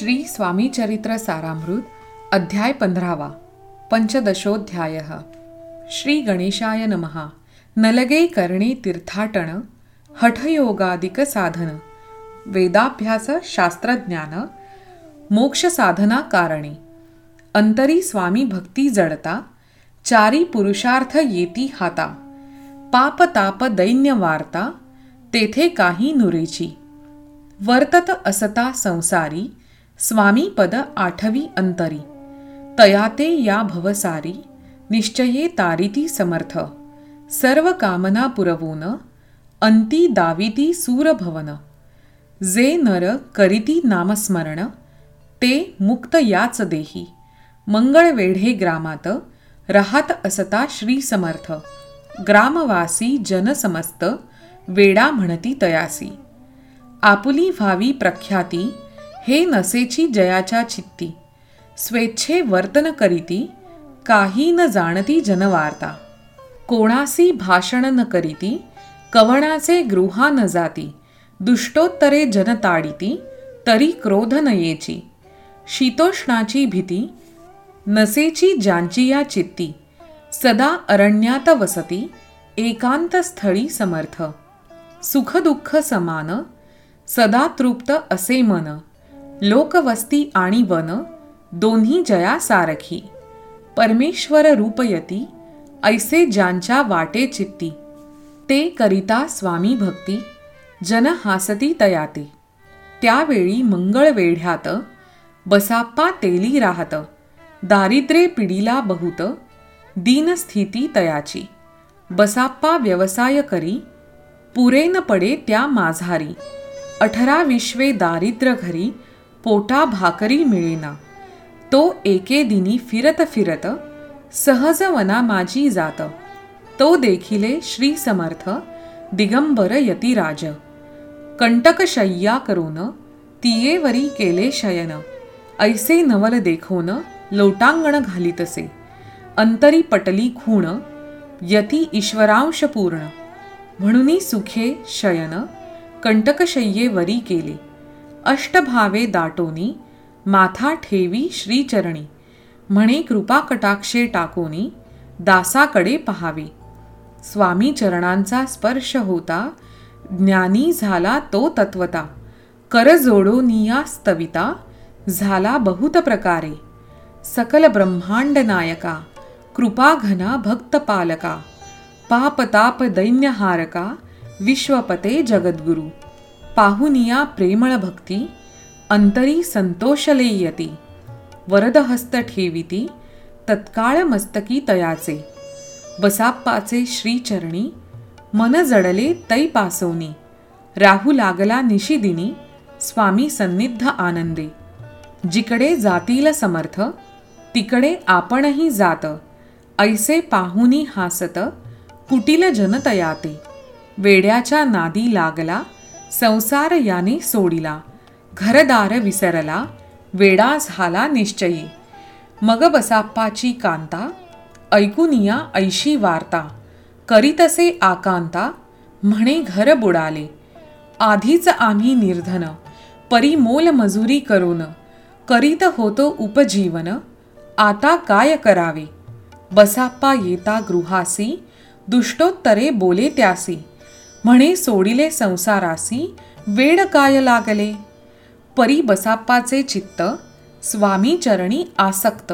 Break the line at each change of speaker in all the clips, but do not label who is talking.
श्री स्वामी चरित्र सारामृत अध्याय पंधरावा पंचदशोध्याय. श्री गणेशाय नमहा नलगे करणे तीर्थाटन हठयोगादिक साधन वेदाभ्यास शास्त्रज्ञान मोक्ष साधना कारणे अंतरी स्वामी भक्ती जडता चारी पुरुषार्थ येती हाता पाप ताप दैन्य वार्ता तेथे काही नुरेची. वर्तत असता संसारी स्वामी पद आठवी अंतरी. तयाते या भवसारी निश्चये तारिती समर्थ. सर्व कामना पुरवून अंती दाविती सूरभवन. जे नर करीती नामस्मरण ते मुक्त याच देही. मंगळवेढे ग्रामात राहत असता श्री समर्थ. ग्रामवासी जनसमस्त वेडा म्हणती तयासी. आपुली व्हावी प्रख्याती हे नसेची जयाच्या चित्ती. स्वेच्छे वर्तन करीती काही न जाणती जनवार्ता. कोणासी भाषण न करीती कवणाचे गृहा न जाती. दुष्टोत्तरे जनताडिती तरी क्रोध नयेची शीतोष्णाची भीती नसेची ज्यांची या चित्ती. सदा अरण्यात वसती एकांत स्थळी समर्थ. सुखदुःख समान सदा तृप्त असे मन. लोकवस्ती आणि वन दोन्ही जया सारखी परमेश्वर रूपयती ऐसे ज्यांच्या वाटे चित्ती. ते करिता स्वामी भक्ती जन हासती तयाते. त्यावेळी मंगळ वेढ्यात बसाप्पा तेली राहत दारिद्रे पिढीला बहुत दीनस्थिती तयाची. बसाप्पा व्यवसाय करी पुरेन पडे त्या माझारी. अठरा विश्वे दारिद्र्य घरी पोटा भाकरी मिळेना. तो एके दिनी फिरत फिरत सहज वना माझी जात. तो देखिले श्री समर्थ दिगंबर यतिराज. कंटकशय्या करून तियेवरी केले शयन. ऐसे नवल देखोन लोटांगण घालीतसे. अंतरी पटली खूण यती ईश्वरांशपूर्ण म्हणून सुखे शयन कंटकशय्येवरी केले. अष्टभावे दाटोनी माथा ठेवी श्रीचरणी म्हणे कृपा कटाक्षे टाकोनी दासाकडे पहावे. स्वामी चरणांचा स्पर्श होता ज्ञानी झाला तो तत्वता कर जोडो निया स्तविता झाला बहुत प्रकारे. सकल ब्रह्मांड नायका कृपाघना भक्तपालका पापताप दैन्यहारका विश्वपते जगद्गुरु. पाहुनिया प्रेमळ भक्ती अंतरी संतोषले यती वरदहस्त ठेविती तत्काळ मस्तकी तयाचे. बसाप्पाचे श्रीचरणी मन जडले तै पासवनी. राहू लागला निशिदिनी स्वामी सन्निध आनंदे. जिकडे जातील समर्थ तिकडे आपणही जात. ऐसे पाहुनी हासत कुटील जनतयाते. वेड्याच्या नादी लागला संसार याने सोडिला. घरदार विसरला. वेडा झाला निश्चयी. मग बसाप्पाची कांता ऐकुनिया ऐशी वार्ता. करीतसे आकांता म्हणे घर बुडाले. आधीच आम्ही निर्धन परी मोल मजुरी करून. करीत होतो उपजीवन आता काय करावे? बसाप्पा येता गृहासी दुष्टोत्तरे बोले त्यासी. म्हणे सोडिले संसारासी वेड काय लागले? परी बसाप्पाचे चित्त स्वामी चरणी आसक्त.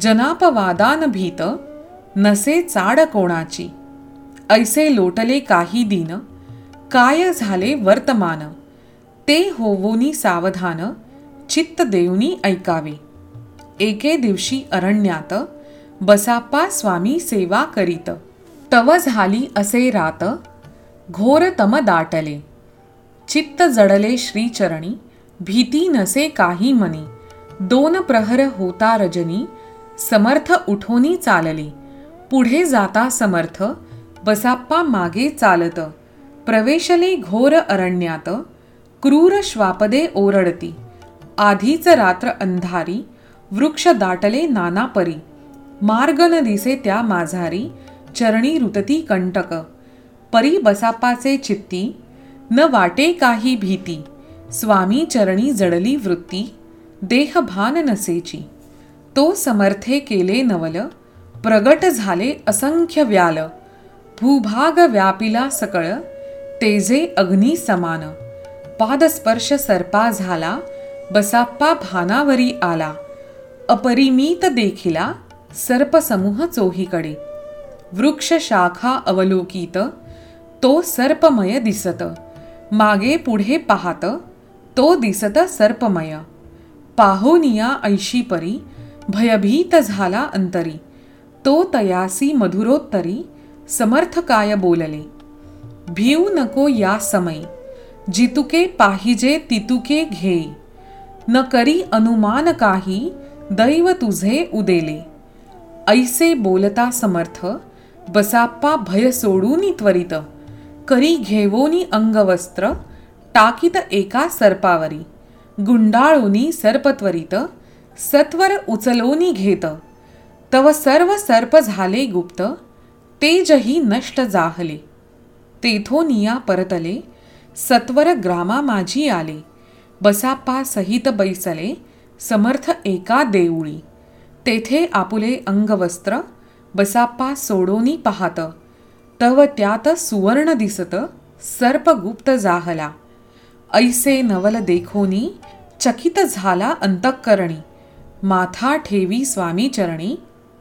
जनापवादान भीत नसे चाड कोणाची? ऐसे लोटले काही दिन काय झाले वर्तमान? ते होवोनी सावधान चित्त देवनी ऐकावे. एके दिवशी अरण्यात बसाप्पा स्वामी सेवा करीत. तव झाली असे रात घोर तम दाटले। चित्त जडले श्रीचरणी भीती नसे काही मनी। दोन प्रहर होता रजनी समर्थ उठोनी चालले। पुढे जाता समर्थ बसाप्पा मागे चालत। प्रवेशले घोर अरण्यात क्रूर श्वापदे ओरडती। आधीच रात्र अंधारी वृक्ष दाटले नाना परी मार्ग न दिसे त्या माझारी चरणी रुतती कंटक। परी बसाप्पाचे चित्ती न वाटे काही भीती स्वामी चरणी जडली वृत्ती देहभान नसेची. तो समर्थे केले नवल प्रगट झाले असंख्य व्याल भूभाग व्यापिला सकळ तेजे अग्नी समान. पादस्पर्श सर्पा झाला बसाप्पा भानावरी आला. अपरिमित देखिला सर्पसमूह चोहीकडे. वृक्ष शाखा अवलोकित तो सर्पमय दिसत. मागे पुढे पाहत तो दिसत सर्पमय. पाहुनिया ऐशी परी भयभीत झाला अंतरी. तो तयासी मधुरोत्तरी समर्थ काय बोलले. भिऊ नको या समय. जितुके पाहिजे तितुके घे. न करी अनुमान काही दैव तुझे उदेले. ऐसे बोलता समर्थ बसाप्पा भय सोडूनी त्वरित. करी घेवोनी अंगवस्त्र टाकीत एका सर्पावरी गुंडाळोनी सर्पत्वरित सत्वर उचलोनी घेत. तव सर्व सर्प झाले गुप्त तेजही नष्ट जाहले. तेथोनिया परतले सत्वर ग्रामा माझी आले. बसाप्पा सहित बैसले समर्थ एका देऊळी. तेथे आपुले अंगवस्त्र बसाप्पा सोडोनी पाहत. तव त्यात सुवर्ण दिसत सर्पगुप्त जाहला. ऐसे नवल देखोनी चकित झाला अंतकरणी. माथा ठेवी स्वामी चरणी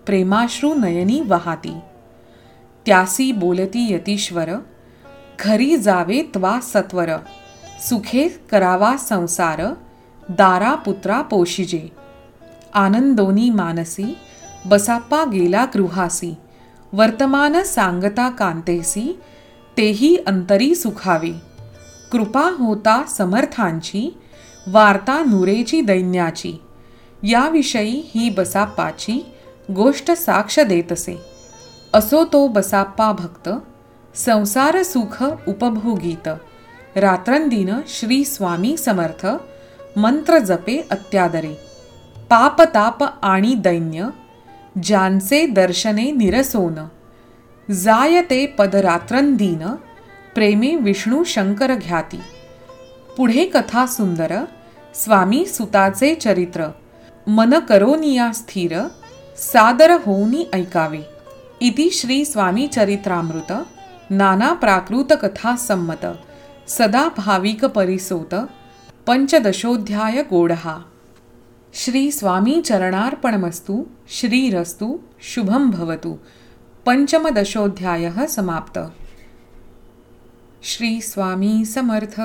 प्रेमाश्रू नयनी वाहाती. त्यासी बोलती यतीश्वर घरी जावे त्वा सत्वर सुखे करावा संसार दारा पुत्रा पोशिजे आनंदोनी मानसी बसाप्पा गेला गृहासी. वर्तमान सांगता कांतेसी तेही अंतरी सुखावे. कृपा होता समर्थांची वार्ता नुरेची दैन्याची. याविषयी ही बसाप्पाची गोष्ट साक्ष देत असे असो तो बसाप्पा भक्त संसार सुख उपभोगीत. रात्रंदिन श्री स्वामी समर्थ मंत्र जपे अत्यादरे. पापताप आणि दैन्य ज्यांचे दर्शने निरसोन. जायते पदरात्रंदीन प्रेमे विष्णू शंकर घ्याती. पुढे कथा सुंदर स्वामी सुताचे चरित्र. मन करोनिया स्थिर सादर होऊनी ऐकावे. इति श्री स्वामी चरित्रामृत नाना प्राकृत कथा संमत सदा भाविक परिसोत पंचदशोध्याय गोढहा श्री स्वामी चरणार्पणमस्तु श्रीरस्तु शुभं भवतु। पंचमदशोध्यायः समाप्त। श्री स्वामी समर्थ।